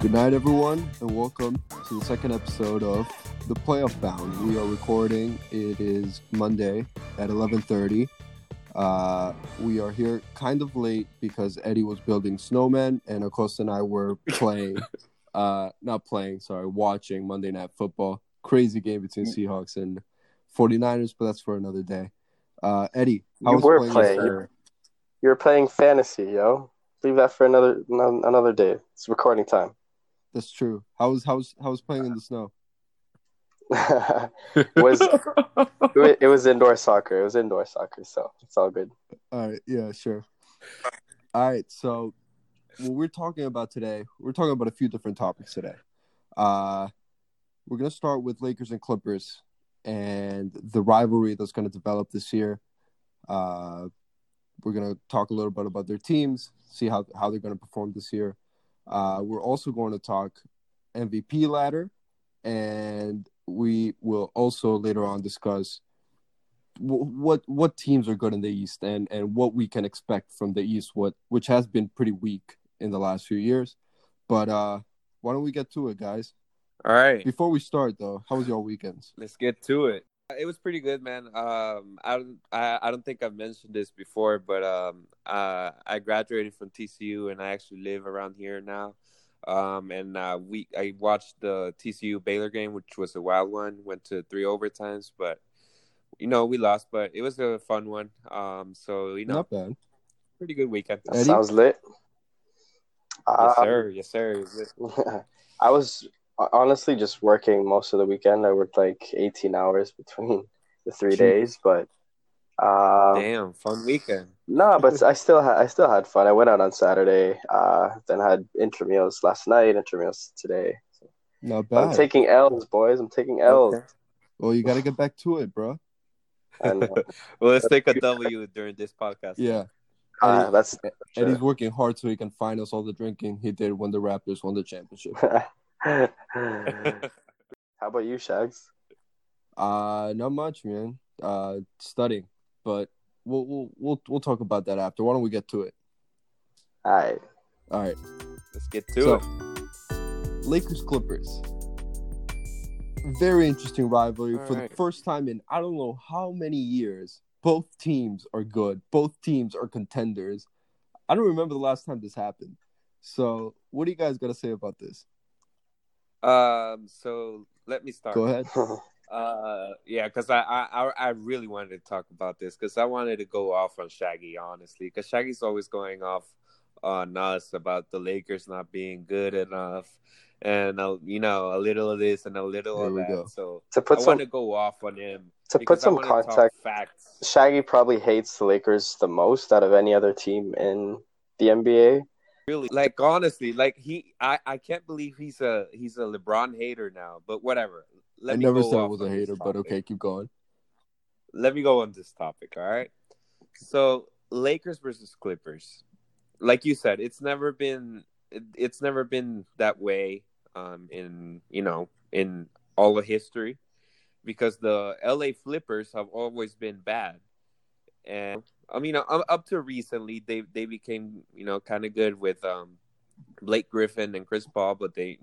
Good night, everyone, and welcome to the second episode of the Playoff Bound. We are recording. It is Monday at 11:30. Uh, we are here kind of late because Eddie was building snowmen, and Acosta and I were playing. uh, not playing, sorry, watching Monday Night Football. Crazy game between Seahawks and 49ers, but that's for another day. Uh, Eddie, how You was were playing playing. yesterday? You were playing fantasy, yo. Leave that for another no- another day. It's recording time. That's true. How was how was how was playing in the snow? it was it it was indoor soccer. It was indoor soccer, so it's all good. All right, yeah, sure. All right, so what we're talking about today, we're talking about a few different topics today. Uh, we're gonna start with Lakers and Clippers and the rivalry that's gonna develop this year. Uh, we're gonna talk a little bit about their teams, see how how they're gonna perform this year. Uh, we're also going to talk MVP ladder, and we will also later on discuss wh- what what teams are good in the East and and what we can expect from the East, what which has been pretty weak in the last few years. But uh, why don't we get to it, guys? All right, Before we start, though, how was your weekends? let's get to it. It was pretty good, man. Um, I don't, I, I don't think I've mentioned this before, but um, uh, I graduated from TCU and I actually live around here now. Um, and uh, we, I watched the TCU Baylor game, which was a wild one. Went to three overtimes, but you know we lost, but it was a fun one. Um, so you know, Not bad. pretty good weekend. That Eddie? sounds lit. Yes, Uh, sir. Yes, sir. I was honestly just working most of the weekend. I worked like 18 hours between the three Jeez. days, but uh, Damn, fun weekend. no, but I still had I still had fun. I went out on Saturday, uh, then had intramurals last night, intramurals today. Not bad. I'm taking L's, boys. I'm taking L's. Okay. well, you got to get back to it, bro. And well, let's take a W during this podcast. Yeah. uh, Eddie, that's Eddie's working hard so he can find us all the drinking he did when the Raptors won the championship. How about you, Shags? Uh, not much, man. Uh, studying, but we'll we'll we'll we'll talk about that after. Why don't we get to it? All right. All right. Let's get to So, it. Lakers Clippers. Very interesting rivalry All for right. the first time in I don't know how many years. Both teams are good. Both teams are contenders. I don't remember the last time this happened. So, what do you guys got to say about this? Um, so let me start. Go ahead. Uh, yeah, because I, I I I really wanted to talk about this because I wanted to go off on Shaggy honestly because Shaggy's always going off on us about the Lakers not being good enough and uh, you know a little of this and a little There of that. go. So to I put want some to go off on him to put some I context, facts. Shaggy probably hates the Lakers the most out of any other team in the NBA. Really, like honestly, like he, I, I can't believe he's a he's a LeBron hater now. But whatever. Let I me never said I was a hater, but okay, keep going. let me go on this topic, all right? So, Lakers versus Clippers. Like you said, it's never been it's never been that way um in, you know, in all of history because the LA Flippers have always been bad. And I mean, up up to recently they they became, you know, kind of good with um Blake Griffin and Chris Paul, but they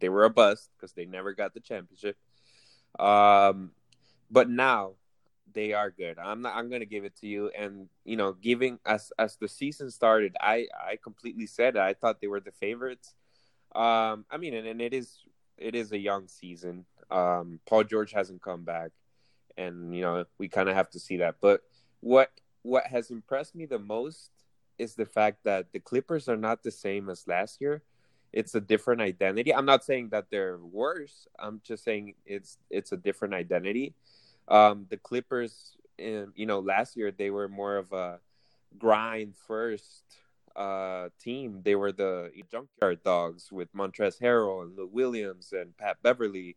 they were a bust because they never got the championship. Um, but now they are good. I'm not. I'm gonna give it to you. And you know, giving as as the season started, I I completely said it. I thought they were the favorites. Um, I mean, and, and it is it is a young season. Um, Paul George hasn't come back, and you know we kind of have to see that. But what what has impressed me the most is the fact that the Clippers are not the same as last year. It's a different identity. I'm not saying that they're worse. I'm just saying it's it's a different identity. Um, the Clippers, in, you know, last year they were more of a grind first uh, team. They were the junkyard dogs with Montrezl Harrell and Lou Williams and Pat Beverley.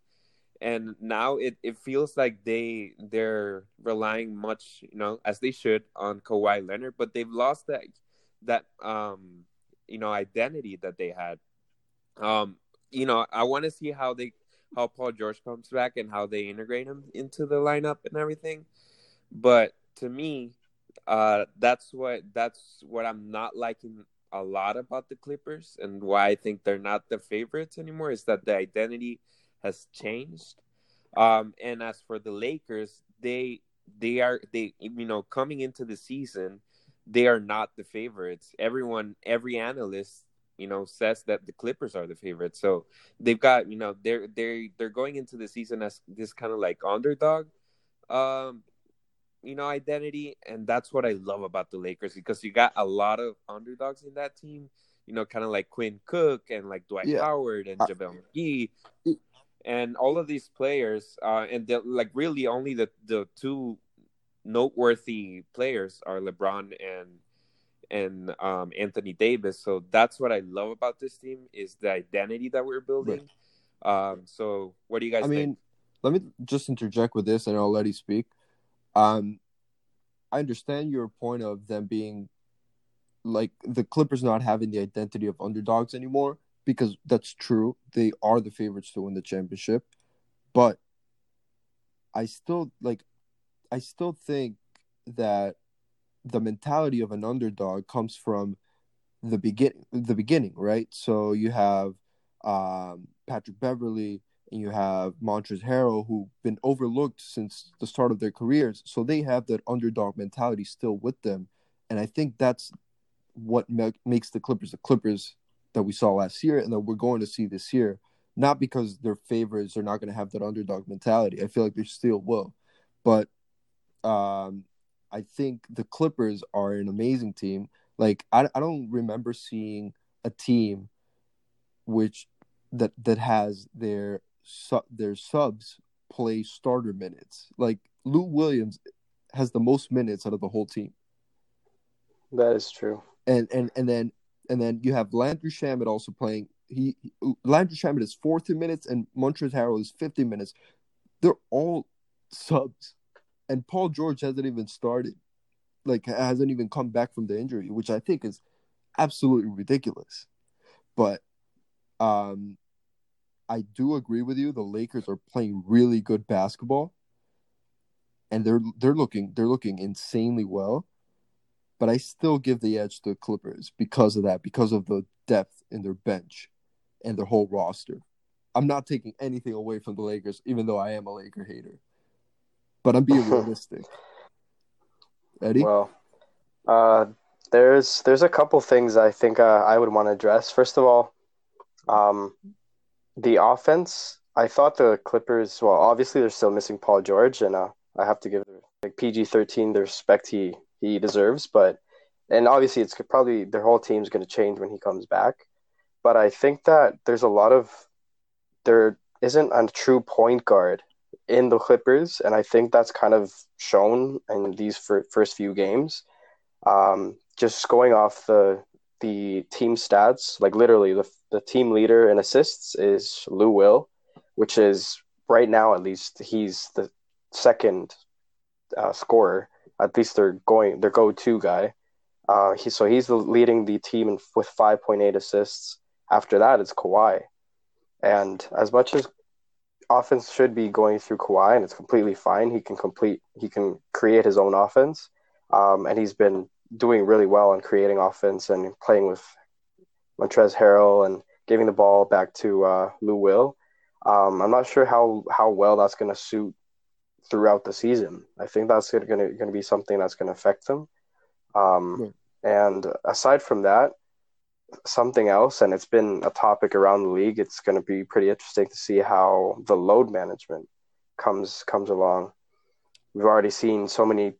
And now it, it feels like they they're relying much, you know, as they should on Kawhi Leonard, but they've lost that that um you know identity that they had. Um, you know, I want to see how they how Paul George comes back and how they integrate him into the lineup and everything. But to me, uh, that's what that's what I'm not liking a lot about the Clippers and why I think they're not the favorites anymore is that the identity has changed. Um, and as for the Lakers, they they are they you know coming into the season, they are not the favorites. Everyone, every analyst, you know, says that the Clippers are the favorites. So they've got you know they're they're they're going into the season as this kind of like underdog. Um, you know, identity, and that's what I love about the Lakers because you got a lot of underdogs in that team. You know, kind of like Quinn Cook and like Dwight Yeah. Howard and JaVale McGee, and all of these players. Uh, and like really only the the two noteworthy players are LeBron and and um, Anthony Davis. So that's what I love about this team is the identity that we're building. Um, so what do you guys I think? mean, let me just interject with this, and I'll let you speak. Um, I understand your point of them being like the Clippers not having the identity of underdogs anymore because that's true. They are the favorites to win the championship, but I still like. I still think that the mentality of an underdog comes from the begin the beginning, right? So you have um, Patrick Beverley and you have Montrezl Harrell who've been overlooked since the start of their careers. So they have that underdog mentality still with them, and I think that's what ma- makes the Clippers the Clippers that we saw last year and that we're going to see this year. Not because they're favorites, they're not going to have that underdog mentality. I feel like they still will, but um, I think the Clippers are an amazing team. Like I, I don't remember seeing a team which that that has their su- their subs play starter minutes. Like Lou Williams has the most minutes out of the whole team, That is true. and and and then and then you have Landry Shamet also playing. He Landry Shamet is 40 minutes, and Montrezl Harrell is 50 minutes. They're all subs, and Paul George hasn't even started. Like hasn't even come back from the injury, which I think is absolutely ridiculous. But um, I do agree with you. The Lakers are playing really good basketball, and they're they're looking they're looking insanely well. But I still give the edge to the Clippers because of that, because of the depth in their bench and their whole roster. I'm not taking anything away from the Lakers, even though I am a Laker hater. But I'm being realistic. Eddie, Well, uh, there's there's a couple things I think uh, I would want to address. First of all, um, the offense. I thought the Clippers. Well, obviously they're still missing Paul George, and uh, I have to give like PG thirteen the respect he he deserves. But and obviously it's probably their whole team's going to change when he comes back. But I think that there's a lot of there isn't a true point guard in the Clippers, and I think that's kind of shown in these fir- first few games. Um, just going off the the team stats, like literally the the team leader in assists is Lou Will, which is right now at least he's the second uh, scorer. At least they're going their go to guy. Uh, he so he's the, leading the team in, with five point eight assists. After that, it's Kawhi, and as much as offense should be going through Kawhi, and it's completely fine. He can complete, he can create his own offense, um, and he's been doing really well in creating offense and playing with Montrez Harrell and giving the ball back to uh, Lou Will. Um, I'm not sure how how well that's going to suit throughout the season. I think that's going to be something that's going to affect them. Um, Right. And aside from that, something else, and it's been a topic around the league. It's going to be pretty interesting to see how the load management comes comes along. We've already seen so many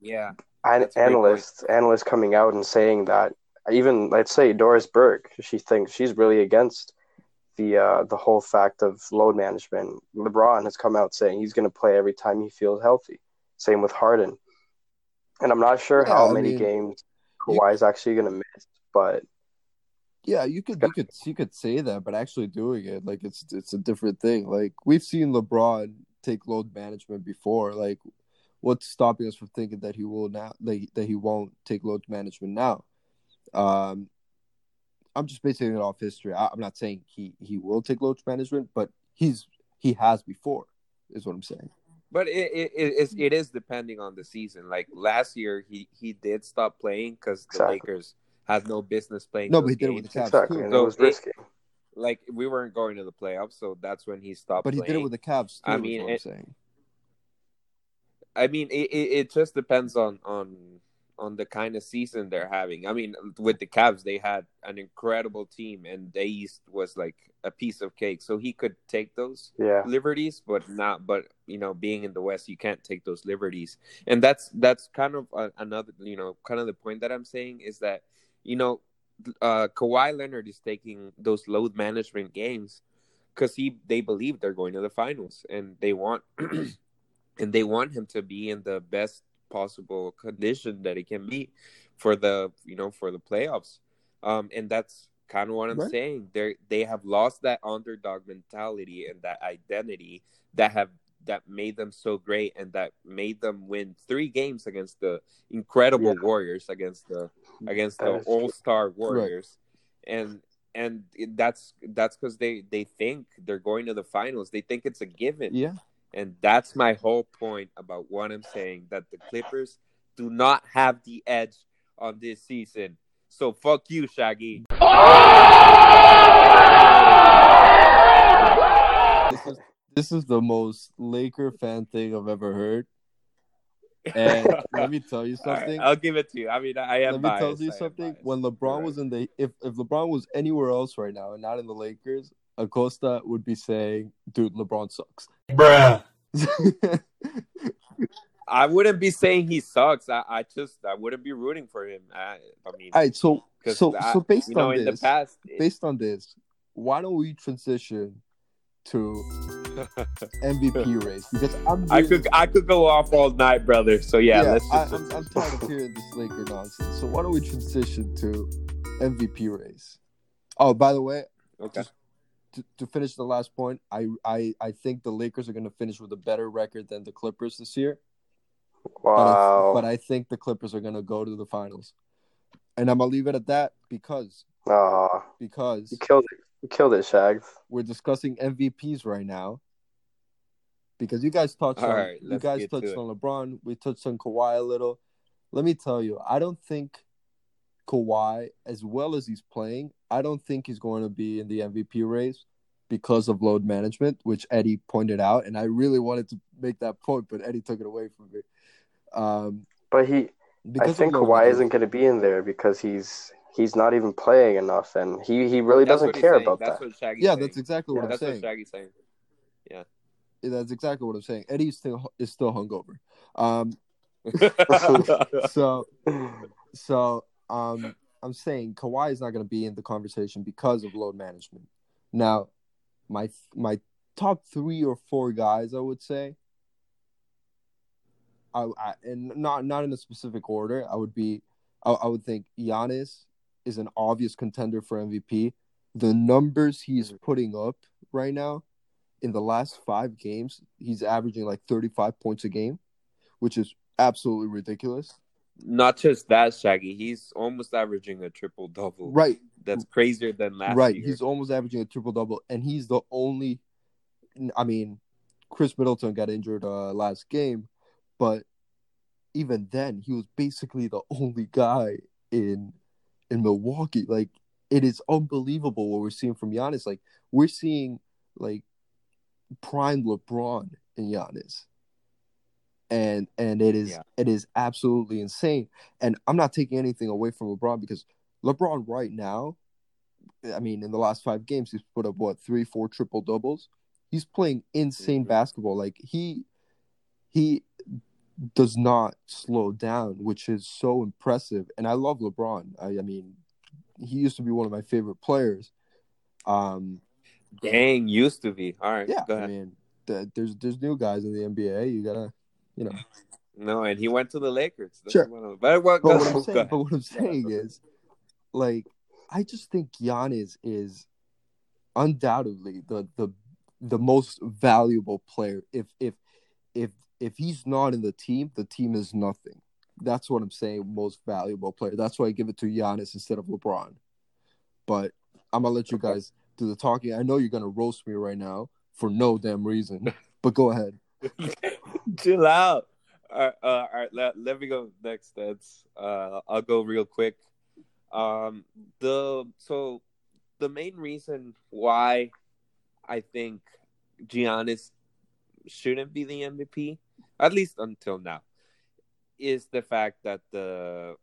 yeah, an- That's a great analysts analysts coming out and saying that even let's say Doris Burke, she thinks she's really against the uh, the whole fact of load management. LeBron has come out saying he's going to play every time he feels healthy. Same with Harden, and I'm not sure Yeah, how I many mean, games you- Kawhi is actually going to miss, but Yeah, you could you could you could say that, but actually doing it like it's it's a different thing. Like we've seen LeBron take load management before. Like what's stopping us from thinking that he will now like, that he won't take load management now? Um I'm just basing it off history. I, I'm not saying he he will take load management, but he's he has before, is what I'm saying. but it it it is, it is depending on the season. Like last year, he he did stop playing because the Exactly. Lakers has no business playing. No, those but he did it with the Cavs Exactly, too. So it was it- Like we weren't going to the playoffs, so that's when he stopped. But he did it with the Cavs too. I I mean, mean, what I'm it- saying. I mean, it, it, it just depends on on on the kind of season they're having. I mean, with the Cavs, they had an incredible team, and the East was like a piece of cake. So he could take those Yeah, liberties, but not. But you know, being in the West, you can't take those liberties, and that's that's kind of a, another. You know, kind of the point that I'm saying is that you know, uh, Kawhi Leonard is taking those load management games because he they believe they're going to the finals, and they want and they want him to be in the best possible condition that he can be for the you know for the playoffs. Um and that's kind of what i'm Right. saying. They they have lost that underdog mentality and that identity that have that made them so great and that made them win three games against the incredible warriors against the against the all-star warriors. And and that's that's because they they think they're going to the finals. They think it's a given. Yeah. And that's my whole point about what I'm saying that the Clippers do not have the edge on this season. So fuck you, Shaggy. This is this is the most Laker fan thing I've ever heard. And let me tell you All right, something. I'll give it to you. I mean, I am Let me tell you something. When LeBron You're was in the if if LeBron was anywhere else right now and not in the Lakers, Acosta would be saying, "Dude, LeBron sucks." Bruh. I wouldn't be saying he sucks. I, I just I wouldn't be rooting for him. I, I mean, All right, so 'cause so I- so based you know, on in this, the past, it- based on this, why don't we transition to MVP race? Because I'm I could I could go off all night, brother. So yeah, let's I, just. I'm, I'm tired of hearing this Laker nonsense. So why don't we transition to MVP race? Oh, by the way, okay. To, to finish the last point, I, I I think the Lakers are going to finish with a better record than the Clippers this year. But I, wow. but I think the Clippers are going to go to the finals, and I'm gonna leave it at that because Aw, because you killed it. You killed it, Shags. we're discussing MVPs right now. Because you guys touched All on right, you guys get to touched on LeBron, we touched on Kawhi a little. Let me tell you, I don't think Kawhi, as well as he's playing, I don't think he's going to be in the MVP race because of load management, which Eddie pointed out, and I really wanted to make that point, but Eddie took it away from me. Um, But he, because I think load Kawhi management. isn't going to be in there because he's he's not even playing enough, and he he really That's doesn't care saying. about That's that. what Yeah, saying. that's exactly what Yeah, I'm That's what saying. Shaggy's saying. Yeah. That's exactly what I'm saying. Eddie still is still hungover. Um, so So um, I'm saying Kawhi is not going to be in the conversation because of load management. Now, my my top three or four guys, I would say, I, I and not not in a specific order. I would be, I, I would think Giannis is an obvious contender for MVP. The numbers he's putting up right now, in the last five games, he's averaging like 35 points a game, which is absolutely ridiculous. Not just that, Shaggy. He's almost averaging a triple double. Right, That's crazier than last right. year. He's almost averaging a triple double, and he's the only. I mean, Khris Middleton got injured uh, last game, but even then, he was basically the only guy in in Milwaukee. Like, it is unbelievable what we're seeing from Giannis. Like, we're seeing like prime LeBron in Giannis. And and it is Yeah. it is absolutely insane. And I'm not taking anything away from LeBron because LeBron right now, I mean, in the last five games, he's put up what three, four triple doubles. He's playing insane Mhm. basketball. Like he he does not slow down, which is so impressive. And I love LeBron. I, I mean, he used to be one of my favorite players. Um, Dang, used to be. All right, yeah, I mean, th- there's there's new guys in the NBA. You gotta, you know. No, and he went to the Lakers. That's Sure. one But, what, But what I'm saying, but what I'm saying is, like, I just think Giannis is undoubtedly the the the most valuable player. If if if if he's not in the team, the team is nothing. That's what I'm saying. Most valuable player. That's why I give it to Giannis instead of LeBron. But I'm gonna let you guys do the talking. I know you're gonna roast me right now for no damn reason, but go ahead. Chill out. All right, uh, all right let, let me go next. That's uh, I'll go real quick. Um, the so the main reason why I think Giannis shouldn't be the MVP, at least until now, is the fact that the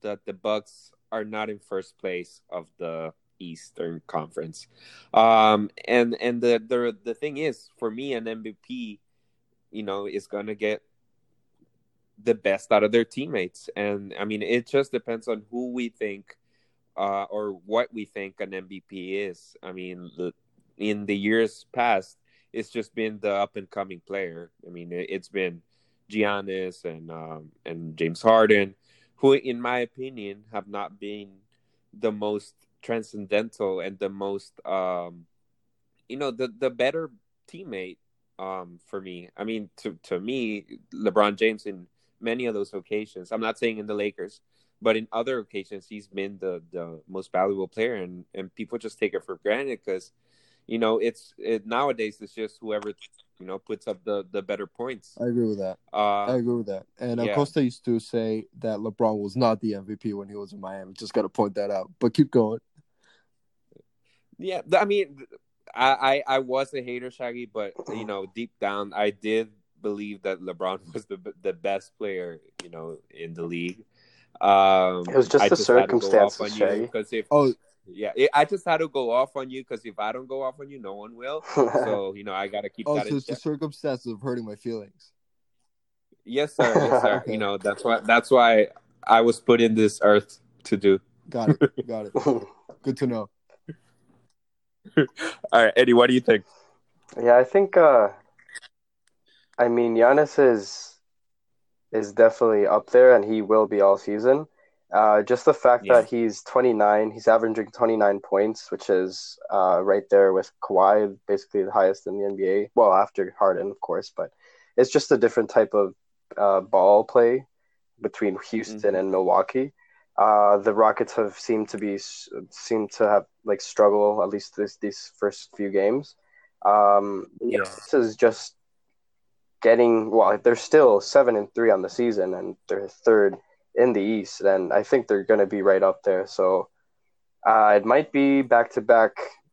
that the Bucks are not in first place of the Eastern Conference. Um, and and the the the thing is, for me, an MVP, you know, is gonna get the best out of their teammates. And I mean, it just depends on who we think uh, or what we think an MVP is. I mean, the, in the years past, it's just been the up and coming player. I mean, it, has been Giannis and um, and James Harden, who, in my opinion, have not been the most transcendental and the most, um, you know, the the better teammate um, for me. I mean, to to me, LeBron James in many of those occasions. I'm not saying in the Lakers, but in other occasions, he's been the the most valuable player, and and people just take it for granted because, you know, it's it nowadays it's just whoever you know puts up the the better points. I agree with that. Uh, I agree with that. And yeah. Acosta used to say that LeBron was not the MVP when he was in Miami. Just got to point that out. But keep going. Yeah, I mean, I, I I was a hater, Shaggy, but you know, deep down, I did believe that LeBron was the the best player, you know, in the league. Um, it was just I the just circumstances, because if oh yeah, it, I just had to go off on you because if I don't go off on you, no one will. so you know, I got to keep. Oh, that so it's check. the circumstances of hurting my feelings. Yes, sir. Yes, sir. okay. You know, that's why that's why I was put in this earth to do. Got it. Got it. Good to know. All right, Eddie, what do you think? Yeah, I think uh I mean, Giannis is is definitely up there, and he will be all season. Uh, just the fact yeah. that he's 29, he's averaging 29 points, which is uh, right there with Kawhi, basically the highest in the NBA. Well, after Harden, of course, but it's just a different type of uh, ball play between Houston mm-hmm. and Milwaukee. Uh, the Rockets have seemed to be seem to have like struggle at least this these first few games. Um, yeah. This is just getting well, they're still seven and three on the season, and they're third in the East, and I think they're going to be right up there. So uh, it might be back to back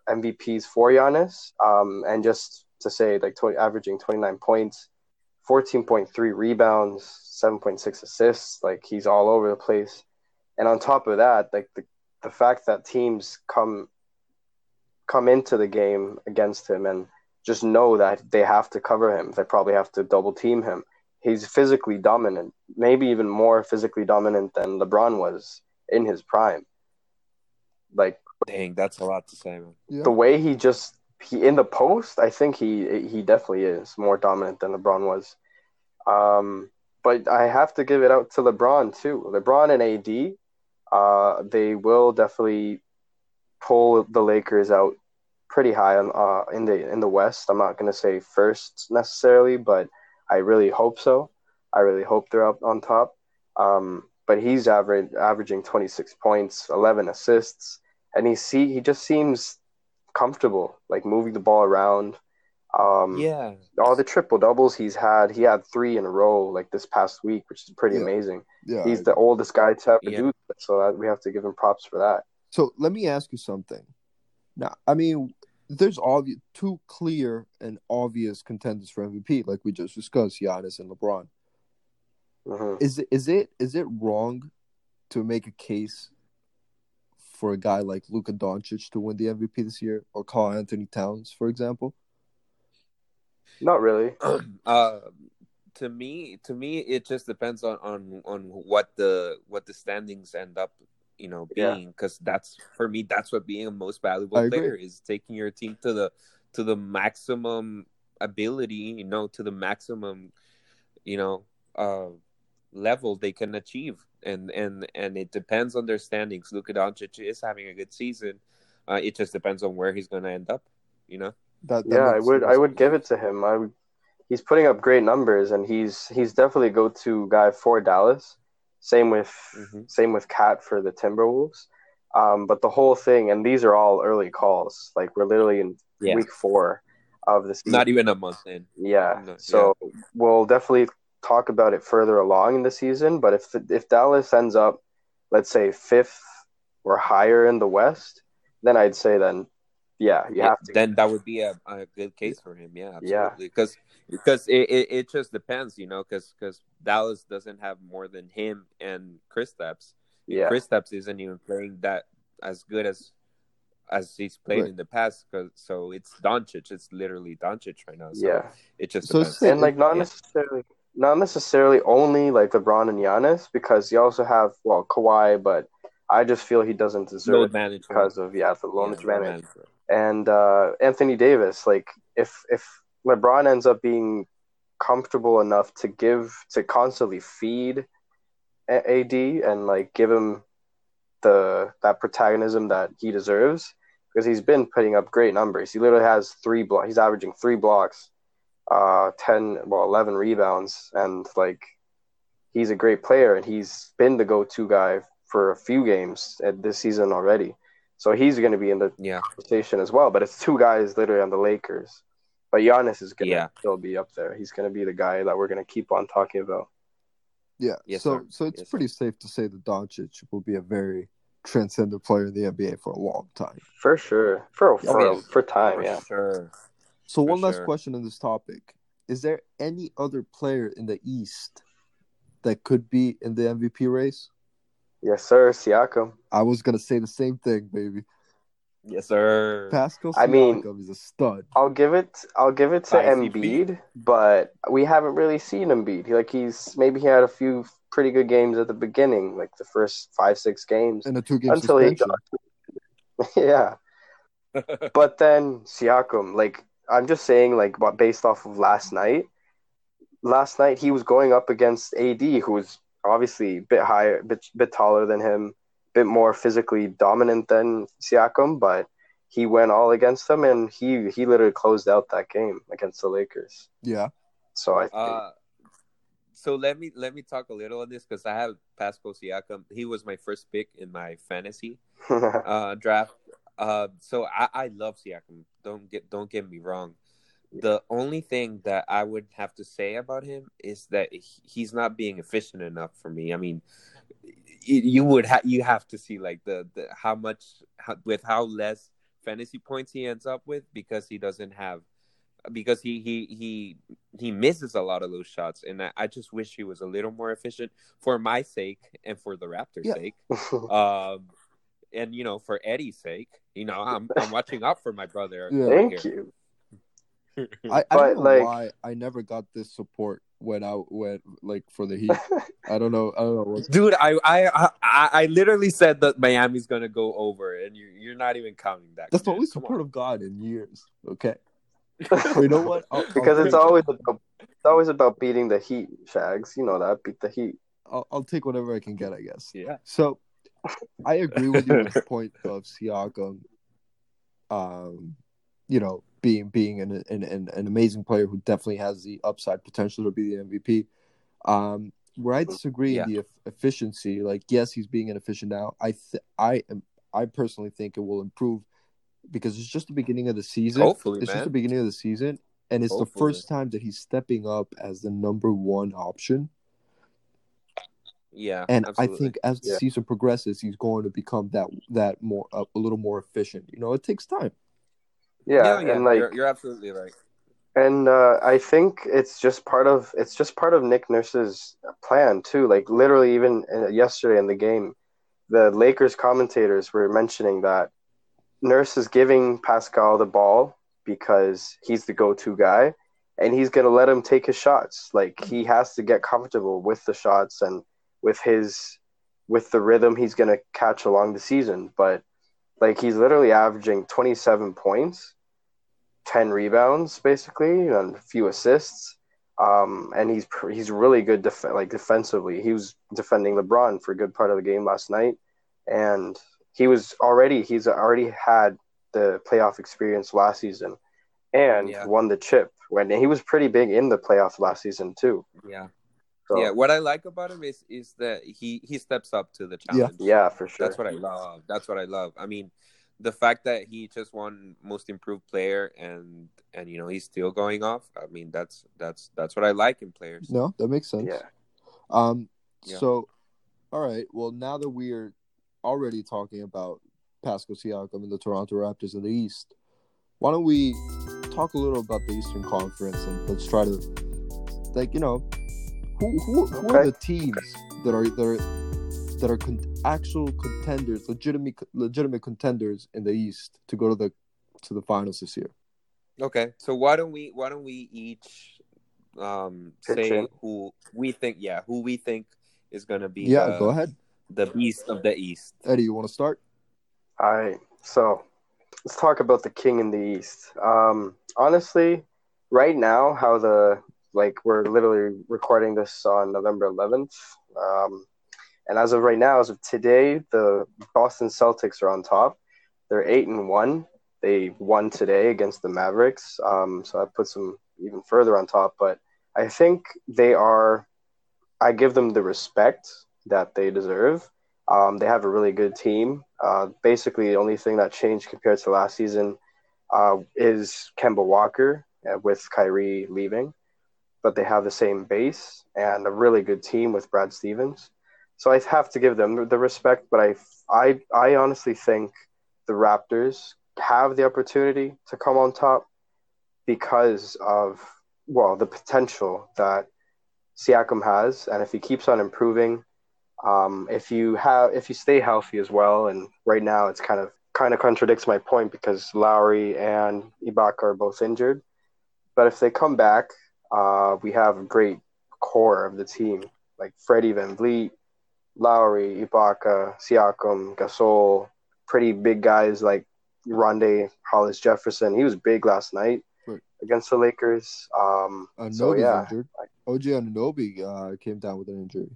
MVPs for Giannis, um, and just to say, like 20, averaging twenty nine points, fourteen point three rebounds, seven point six assists. Like he's all over the place, and on top of that, like the the fact that teams come come into the game against him and just know that they have to cover him. They probably have to double team him. He's physically dominant, maybe even more physically dominant than LeBron was in his prime. Like, dang, that's a lot to say, man. Yeah. The way he just he in the post, I think he he definitely is more dominant than LeBron was. Um, but I have to give it out to LeBron too. LeBron and AD, uh, they will definitely pull the Lakers out pretty high uh, in the in the West. I'm not going to say first necessarily, but I really hope so. I really hope they're up on top. Um, but he's average, averaging 26 points, 11 assists, and he see he just seems comfortable, like moving the ball around. Um, yeah, all the triple doubles he's had, he had three in a row like this past week, which is pretty yeah. amazing. Yeah, he's the oldest guy to ever yeah. do that, so we have to give him props for that. So let me ask you something. Now, I mean, there's obvious two clear and obvious contenders for MVP, like we just discussed, Giannis and LeBron. Uh-huh. Is it is it is it wrong to make a case for a guy like Luka Doncic to win the MVP this year, or Karl-Anthony Towns, for example? Not really. uh, to me, to me, it just depends on on on what the what the standings end up you know being because yeah. that's for me that's what being a most valuable player is taking your team to the to the maximum ability you know to the maximum you know uh level they can achieve. And and and it depends on their standings. Luka Doncic is having a good season. Uh it just depends on where he's going to end up you know that, that yeah I would I would give it to him I would he's putting up great numbers and he's he's definitely a go-to guy for Dallas same with mm-hmm. same with KAT for the Timberwolves. Um, but the whole thing, and these are all early calls. Like we're literally in yeah. week four of this. Not even a month in. Yeah. No, so yeah. we'll definitely talk about it further along in the season. But if if Dallas ends up, let's say fifth or higher in the West, then I'd say then yeah, you have to. Then that would be a, a good case for him. Yeah, Yeah. absolutely. Because because it, it, it just depends, you know, because because Dallas doesn't have more than him and Chris Kristaps. Yeah. Kristaps isn't even playing that as good as as he's played Right. in the past. Cause, so it's Doncic. It's literally Doncic right now. So yeah. it just So depends. and like not Yeah. necessarily not necessarily only like LeBron and Giannis because you also have well Kawhi, but I just feel he doesn't deserve load it because of yeah the loan Yeah, advantage management. And uh, Anthony Davis. Like if if LeBron ends up being comfortable enough to give to constantly feed AD and like give him the that protagonism that he deserves because he's been putting up great numbers. He literally has three block. He's averaging three blocks, uh, ten well eleven rebounds, and like he's a great player and he's been the go-to guy for a few games at this season already. So he's going to be in the Yeah, conversation as well. But it's two guys literally on the Lakers. But Giannis is going to Yeah. still be up there. He's going to be the guy that we're going to keep on talking about. Yeah. Yes, so sir. so it's Yes, pretty safe to say that Doncic will be a very transcendent player in the NBA for a long time. For sure. For for, yeah. for time, for yeah. sure. So For one last question on this topic: Is there any other player in the East that could be in the MVP race? Yes, sir. Siakam. I was gonna say the same thing, baby. Yes, sir. Pascal Siakam I mean- is a stud. I'll give it I'll give it to Spicy Embiid, but we haven't really seen Embiid. He- Like he's maybe he had a few pretty good games at the beginning, like the first five, six games. in a two game Until he suspension. yeah. But then Siakam, like I'm just saying, like what based off of last night. Last night he was going up against AD, who was obviously a bit higher, bit bit taller than him, bit more physically dominant than Siakam, but he went all against him, and he he literally closed out that game against the Lakers. Yeah. So I think, Uh, so let me let me talk a little on this because I have Pascal Siakam. He was my first pick in my fantasy uh, draft. Uh, so I, I love Siakam. Don't get don't get me wrong. The only thing that I would have to say about him is that he's not being efficient enough for me. I mean, you would ha- you have to see like the, the how much how, with how less fantasy points he ends up with because he doesn't have because he he he he misses a lot of those shots and I, I just wish he was a little more efficient for my sake and for the Raptors' Yeah. sake um and you know for Eddie's sake you know I'm I'm watching out for my brother Yeah. thank here. you. I, I But, don't know like- why I never got this support when I went like for the Heat. I don't know. I don't know. What's... Dude, I, I I I literally said that Miami's gonna go over, and you you're not even counting that. That's the man. only Come support on. I've in years. Okay. You know what? I'll, because I'll it's take, always about, it's always about beating the Heat, Shags. You know that beat the Heat. I'll, I'll take whatever I can get. I guess. Yeah. So, I agree with you on the point of Siakam. Um, you know, being being an, an an amazing player who definitely has the upside potential to be the MVP. Um, where I disagree Yeah. the eff- efficiency, like yes, he's being inefficient now. I th- I am I personally think it will improve because it's just the beginning of the season. Hopefully, it's just the beginning of the season, and it's the first time that he's stepping up as the number one option. Yeah, And absolutely. I think as the Yeah. season progresses, he's going to become that that more uh, a little more efficient. You know, it takes time. Yeah, yeah, yeah, and like you're, you're absolutely right. And uh, I think it's just part of it's just part of Nick Nurse's plan too. Like literally, even uh, yesterday in the game, the Lakers commentators were mentioning that Nurse is giving Pascal the ball because he's the go-to guy, and he's gonna let him take his shots. Like he has to get comfortable with the shots and with his with the rhythm he's gonna catch along the season. But like he's literally averaging 27 points 10 rebounds basically and a few assists um, and he's he's really good def- like defensively he was defending LeBron for a good part of the game last night and he was already he's already had the playoff experience last season and Yeah. won the chip when he was pretty big in the playoff last season too Yeah, so, yeah. What I like about him is is that he he steps up to the challenge. Yeah, yeah for sure That's what I love. That's what I love. I mean, the fact that he just won most improved player and and you know he's still going off. I mean, that's that's that's what I like in players. No, that makes sense. yeah Um. Yeah. So, all right. Well, now that we're already talking about Pascal Siakam and the Toronto Raptors in the East, why don't we talk a little about the Eastern Conference and let's try to, like, you know, who who, who are the teams that are that are that are con- actual contenders, legitimate legitimate contenders in the East to go to the to the finals this year? Okay, so why don't we why don't we each um say who we think yeah who we think is gonna be Yeah, the, go ahead, the beast of the East. Eddie. You want to start? All right, so let's talk about the king in the East. Um, honestly, right now, how the like we're literally recording this on November 11th, um, and as of right now, as of today, the Boston Celtics are on top. They're eight and one. They won today against the Mavericks, um, so that puts them even further on top. But I think they are. I give them the respect that they deserve. Um, they have a really good team. Uh, basically, the only thing that changed compared to last season uh, is Kemba Walker uh, with Kyrie leaving, but they have the same base and a really good team with Brad Stevens. So I have to give them the respect, but I, I, I honestly think the Raptors have the opportunity to come on top because of well the potential that Siakam has, and if he keeps on improving, um, if you have if you stay healthy as well, and right now it's kind of kind of contradicts my point because Lowry and Ibaka are both injured, but if they come back, uh, we have a great core of the team like Freddie VanVleet, Lowry, Ibaka, Siakam, Gasol, pretty big guys like Rondae Hollis Jefferson. He was big last night Right. against the Lakers. Um, Anunoby's so yeah, injured. OG uh, came down with an injury.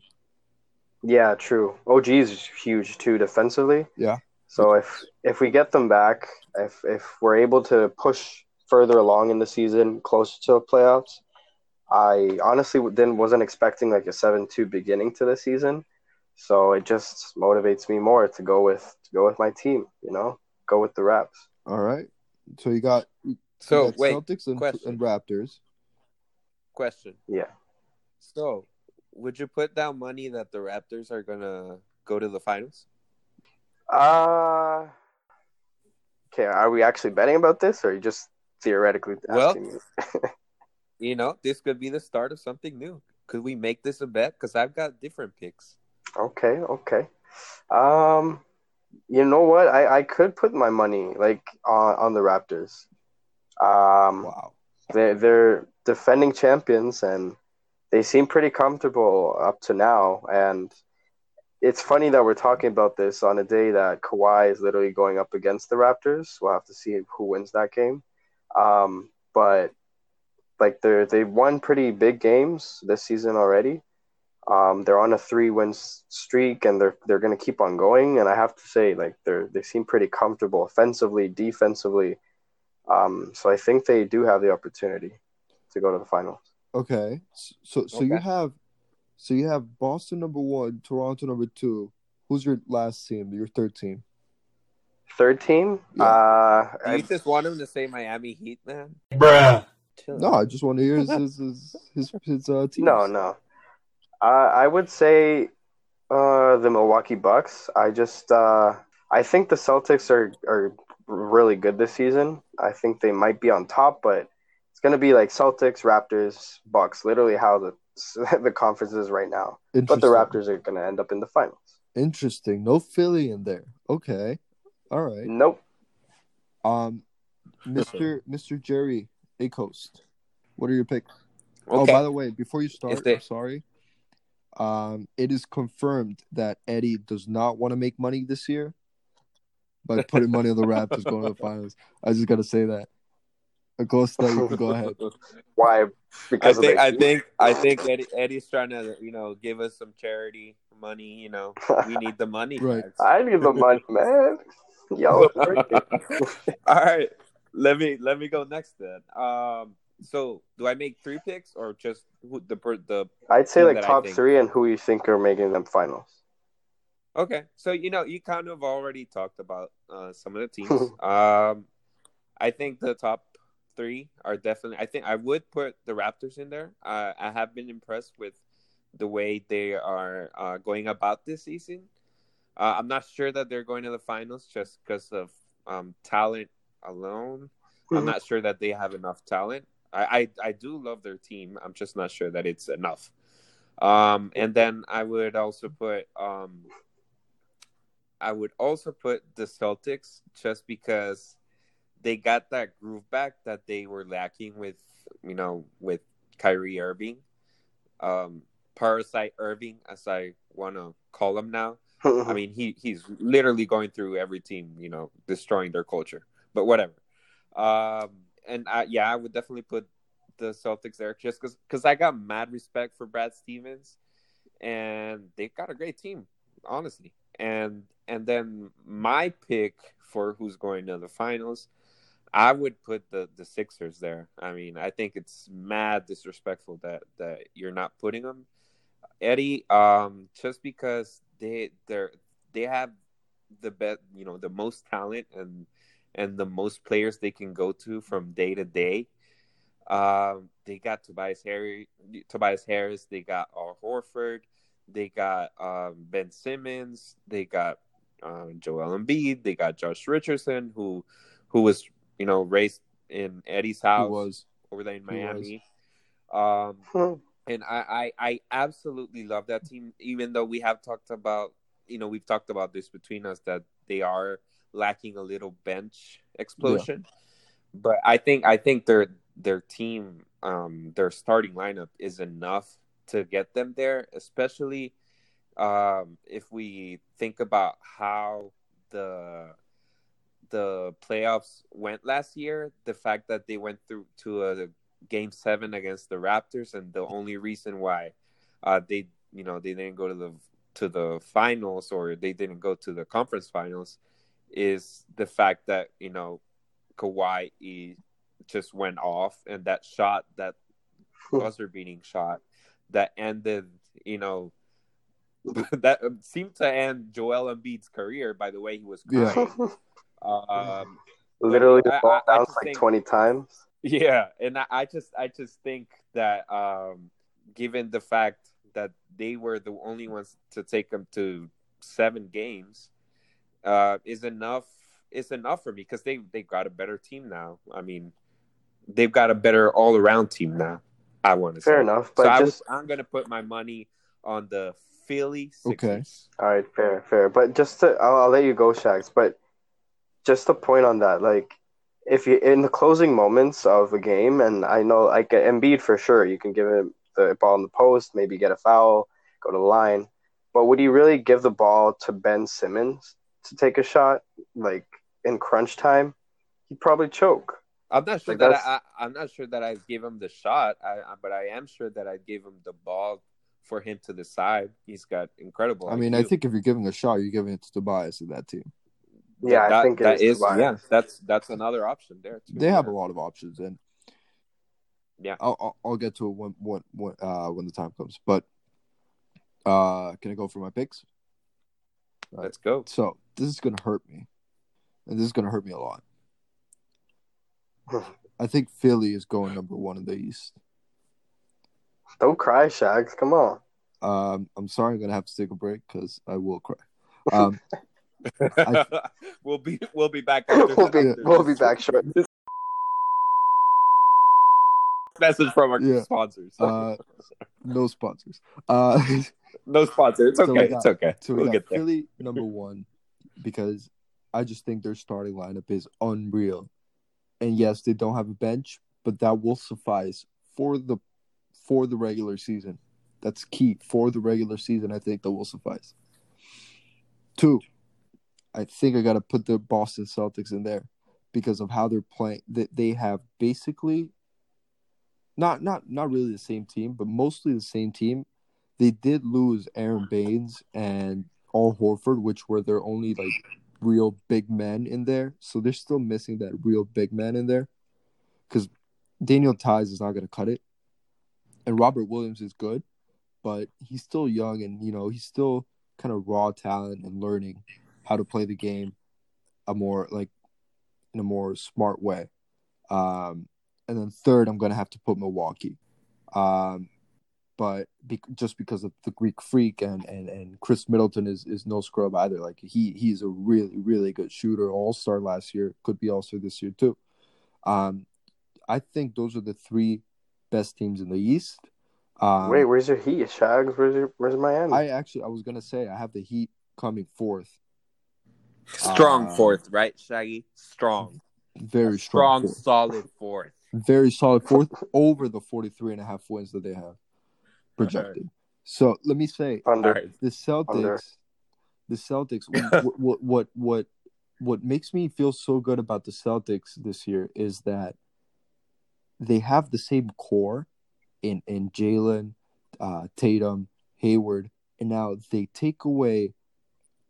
Yeah, true. OG is huge too defensively. Yeah. So if if we get them back, if if we're able to push further along in the season, closer to the playoffs, I honestly then wasn't expecting like a seven-two beginning to the season. So it just motivates me more to go with to go with my team. You know, go with the Raps. All right. So you got, you So got wait, Celtics and, question. and Raptors. question. Yeah. So would you put down money that the Raptors are gonna go to the finals? Uh okay. Are we actually betting about this, or are you just theoretically Well- asking me? You know, this could be the start of something new. Could we make this a bet? Because I've got different picks. Okay, okay. Um, you know what? I, I could put my money like on, on the Raptors. Um, Wow. they're they're defending champions and they seem pretty comfortable up to now. And it's funny that we're talking about this on a day that Kawhi is literally going up against the Raptors. We'll have to see who wins that game. Um, but like they're they've won pretty big games this season already. Um, they're on a three win streak and they're they're gonna keep on going. And I have to say, like they're they seem pretty comfortable offensively, defensively. Um, so I think they do have the opportunity to go to the finals. Okay. So so you have so you have Boston number one, Toronto number two. Who's your last team? Your third team? Third team, Yeah. uh, Do you I- just want him to say Miami Heat, man? Bruh. No. I just want to hear his his his, his, his uh, team. no, no. Uh, I would say uh, the Milwaukee Bucks. I just uh, I think the Celtics are are really good this season. I think they might be on top, but it's gonna be like Celtics, Raptors, Bucks. Literally how the the conference is right now. But the Raptors are gonna end up in the finals. Interesting. No Philly in there. Okay. All right. Nope. Um, Mister Mister Jerry Acoast. What are your picks? Oh, by the way, before you start, Is there- I'm sorry. Um, it is confirmed that Eddie does not want to make money this year by putting money on the Raptors going to the finals. I just gotta say that. Acosta, you can go ahead. Why? Because I think I think I think Eddie, Eddie's trying to you know give us some charity money. You know, we need the money. Right. guys. I need the money, man. Yo. All right, let me let me go next then. Um, so do I make three picks or just who, the the? I'd say like top three and who you think are making them finals. Okay, so you know you kind of already talked about uh, some of the teams. um, I think the top three are definitely. I think I would put the Raptors in there. Uh, I have been impressed with the way they are uh, going about this season. Uh, I'm not sure that they're going to the finals just because of um, talent alone. I'm Mhm. not sure that they have enough talent. I, I I do love their team. I'm just not sure that it's enough. Um, and then I would also put um, I would also put the Celtics just because they got that groove back that they were lacking with you know with Kyrie Irving, um, Parasite Irving, as I want to call him now. I mean, he he's literally going through every team, you know, destroying their culture. But whatever. Um, and I, yeah, I would definitely put the Celtics there just because because I got mad respect for Brad Stevens, and they've got a great team, honestly. And and then my pick for who's going to the finals, I would put the the Sixers there. I mean, I think it's mad disrespectful that that you're not putting them. Eddie, um, just because they they're they have the best, you know, the most talent and and the most players they can go to from day to day. Um, they got Tobias Harry, Tobias Harris. They got Al Horford. They got um, Ben Simmons. They got um, Joel Embiid. They got Josh Richardson, who who was you know raised in Eddie's house was. over there in He was. Miami. Um, and I, I I absolutely love that team. Even though we have talked about, you know, we've talked about this between us that they are lacking a little bench explosion. But I think I think their their team, um, their starting lineup is enough to get them there. Especially um, if we think about how the the playoffs went last year, the fact that they went through to a game seven against the Raptors, and the only reason why uh, they you know they didn't go to the to the finals or they didn't go to the conference finals is the fact that you know Kawhi he just went off and that shot that buzzer beating shot that ended you know that seemed to end Joel Embiid's career by the way he was Yeah. crying. Um, Literally, the I- ball I- I bounced like think- twenty times. yeah, and I, I just I just think that um, given the fact that they were the only ones to take them to seven games, uh, is enough is enough for me because they they've got a better team now. I mean, they've got a better all around team now. I want to say Fair enough, but so I just was, I'm gonna put my money on the Philly Okay. All right, fair, fair. But just to, I'll, I'll let you go, Shags. But just a point on that, like if you in the closing moments of a game, and I know like Embiid for sure, you can give him the ball in the post, maybe get a foul, go to the line. But would you really give the ball to Ben Simmons to take a shot, like in crunch time? He'd probably choke. I'm not sure Like, that I, I, I'm not sure that I'd give him the shot, I, I, but I am sure that I'd give him the ball for him to decide. He's got incredible. I mean, I think if you're giving a shot, you're giving it to Tobias in that team. Yeah, I that, think it that is is Tobias. yeah. That's that's another option there. Too. They have a lot of options, and Yeah. I'll I'll, I'll get to it when when when uh when the time comes. But uh, can I go for my picks? Let's go. So this is gonna hurt me, and this is gonna hurt me a lot. I think Philly is going number one in the East. Don't cry, Shags. Come on. Um, I'm sorry, I'm gonna have to take a break because I will cry. Um, we'll be we'll be back. After, we'll be we'll be back short. Message from our Yeah. sponsors. Uh, no sponsors. Uh, no sponsor. It's so okay. got- it's okay. so we we'll got get there. Philly number one because I just think their starting lineup is unreal. And yes, they don't have a bench, but that will suffice for the for the regular season. That's key for the regular season. I think that will suffice. Two, I think I got to put the Boston Celtics in there because of how they're playing. That they have basically not not not really the same team, but mostly the same team. They did lose Aron Baynes and Al Horford, which were their only like real big men in there. So they're still missing that real big man in there because Daniel Theis is not going to cut it, and Robert Williams is good, but he's still young and you know he's still kind of raw talent and learning how to play the game a more like in a more smart way. Um, and then third, I'm going to have to put Milwaukee. Um, but be, just because of the Greek Freak and and and Khris Middleton is is no scrub either. Like he he's a really really good shooter, All Star last year, could be All Star this year too. Um, I think those are the three best teams in the East. Um, Wait, where's your Heat, Shags? Where's your Where's Miami? I actually I was gonna say I have the Heat coming fourth, Strong Uh, fourth, right, Shaggy? Strong. very strong, strong, fourth. solid fourth. very solid fourth over the 43 and a half wins that they have projected. So let me say Under. The Celtics, Under. the Celtics. what, what what what what makes me feel so good about the Celtics this year is that they have the same core in in Jalen, uh, Tatum, Hayward, and now they take away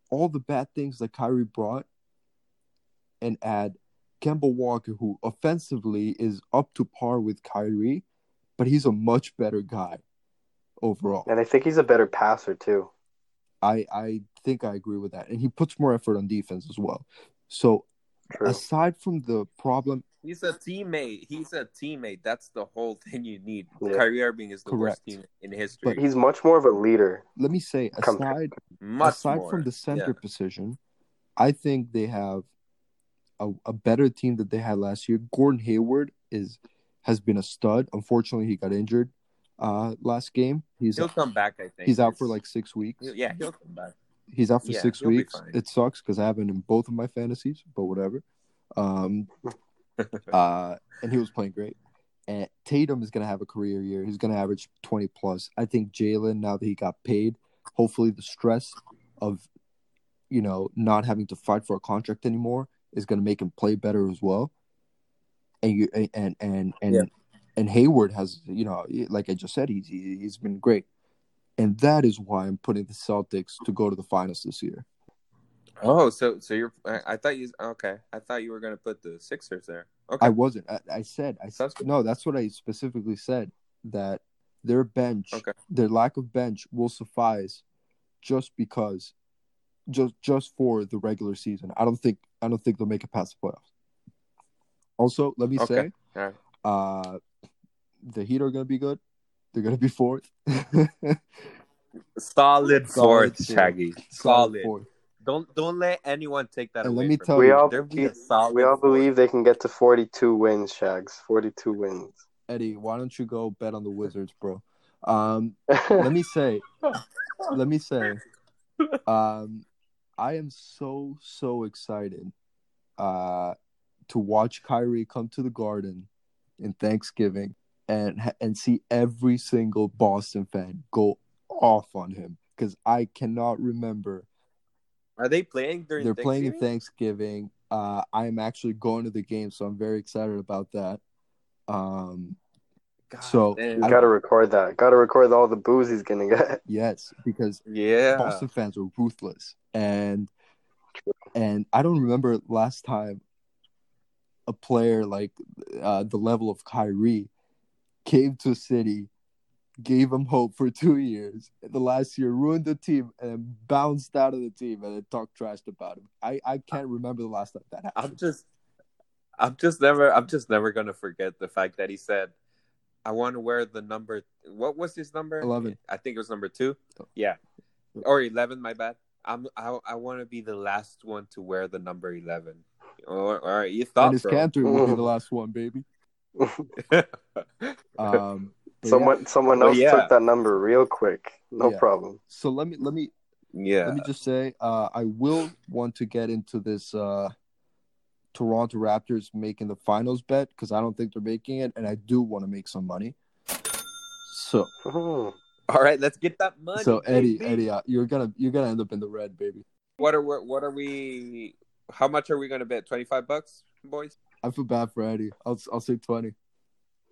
all the bad things that Kyrie brought and add Kemba Walker, who offensively is up to par with Kyrie, but he's a much better guy overall. And I think he's a better passer too. I I think I agree with that, and he puts more effort on defense as well. So True. aside from the problem, He's a teammate. He's a teammate. That's the whole thing you need. Yeah. Kyrie Irving is the Correct. worst team in history. He's much more of a leader. let me say aside Much aside more. from the center Yeah. position, I think they have a, a better team that they had last year. Gordon Hayward is has been a stud. Unfortunately, he got injured uh last game. He's He'll come back. I think he's out for like six weeks. Yeah, he'll come back. He's out for Yeah, 6 weeks. It sucks because I have him in both of my fantasies, but whatever. Um, uh, and he was playing great. And Tatum is gonna have a career year. He's gonna average twenty plus. I think Jalen, now that he got paid, hopefully the stress of, you know, not having to fight for a contract anymore is gonna make him play better as well. And you and and and and, Yeah. And Hayward has, you know, like I just said, he's he, he's been great, and that is why I'm putting the Celtics to go to the finals this year. Oh, so so you're? I, I thought you. Okay, I thought you were gonna put the Sixers there. Okay. I wasn't. I, I said. I said no. That's what I specifically said. That their bench, Okay. their lack of bench, will suffice, just because, just just for the regular season. I don't think. I don't think they'll make it past the playoffs. Also, let me Okay. say, Alright. uh, the Heat are going to be good. They're going to be fourth. Solid fourth, fourth. Shaggy. Solid. fourth. Don't don't let anyone take that And away. let me from tell you. we all There'll be we all believe they can get to 42 wins, Shags. 42 wins. Eddie, why don't you go bet on the Wizards, bro? Um, let me say, let me say, um, I am so so excited uh, to watch Kyrie come to the Garden in Thanksgiving and and see every single Boston fan go off on him because I cannot remember Are they playing during? they're playing in Thanksgiving? Thanksgiving. Uh, I am actually going to the game, so I'm very excited about that. Um, God so, damn. I- Gotta record that. Gotta record all the boos he's gonna get. yes, because yeah. Boston fans are ruthless, and and I don't remember last time a player like uh, the level of Kyrie came to city, gave him hope for two years. The last year ruined the team and bounced out of the team and then talked trash about him. I I can't remember the last time that happened. I'm just, I'm just never, I'm just never gonna forget the fact that he said, "I want to wear the number." What was his number? 11. I think it was number two. Oh. Yeah, or eleven. My bad. I'm, I, I want to be the last one to wear the number eleven. All right, you thought, and his bro. Kanter will be the last one, baby. Um, but yeah. someone someone else yeah. took that number real quick. No Yeah. problem. So let me let me yeah. let me just say, uh, I will want to get into this uh, Toronto Raptors making the finals bet because I don't think they're making it, and I do want to make some money. So, Mhm. All right, let's get that money. so Eddie, baby. Eddie, uh, you're gonna you're gonna end up in the red, baby. what are we, what are we? How much are we gonna bet? Twenty five bucks, boys. I feel bad for Eddie. I'll I'll say twenty.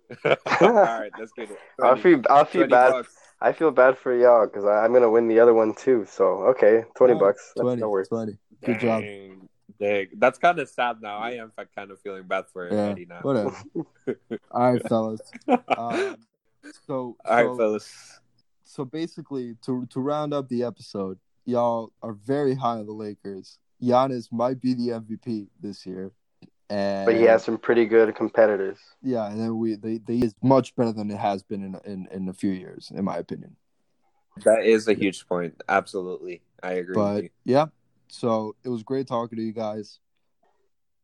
All right, let's get it. I feel I feel bad. bucks. I feel bad for y'all because I'm gonna win the other one too. So okay, twenty Oh, bucks. That's 20, no worries. 20. Good job. Dang, dang. That's kind of sad now. I am kind of feeling bad for Yeah, Eddie now. whatever. All right, fellas. Um, so, All right, so, fellas. so basically, to to round up the episode, y'all are very high on the Lakers. Giannis might be the MVP this year. And But he has some pretty good competitors. yeah, and then we they they is much better than it has been in in in a few years, in my opinion. That is a huge point. Absolutely, I agree. with But you. yeah, so it was great talking to you guys.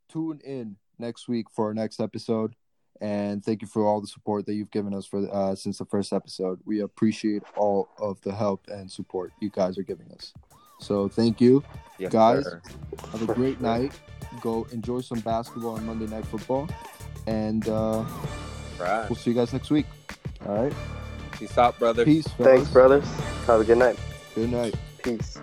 Tune in next week for our next episode, and thank you for all the support that you've given us for uh, since the first episode. We appreciate all of the help and support you guys are giving us. So thank you. Yes, guys. sir. Have a great night. Go enjoy some basketball and Monday Night Football, and uh, Right. we'll see you guys next week. All right. Peace out, brother. Peace. fellas. Thanks, brothers. Have a good night. Good night. Peace.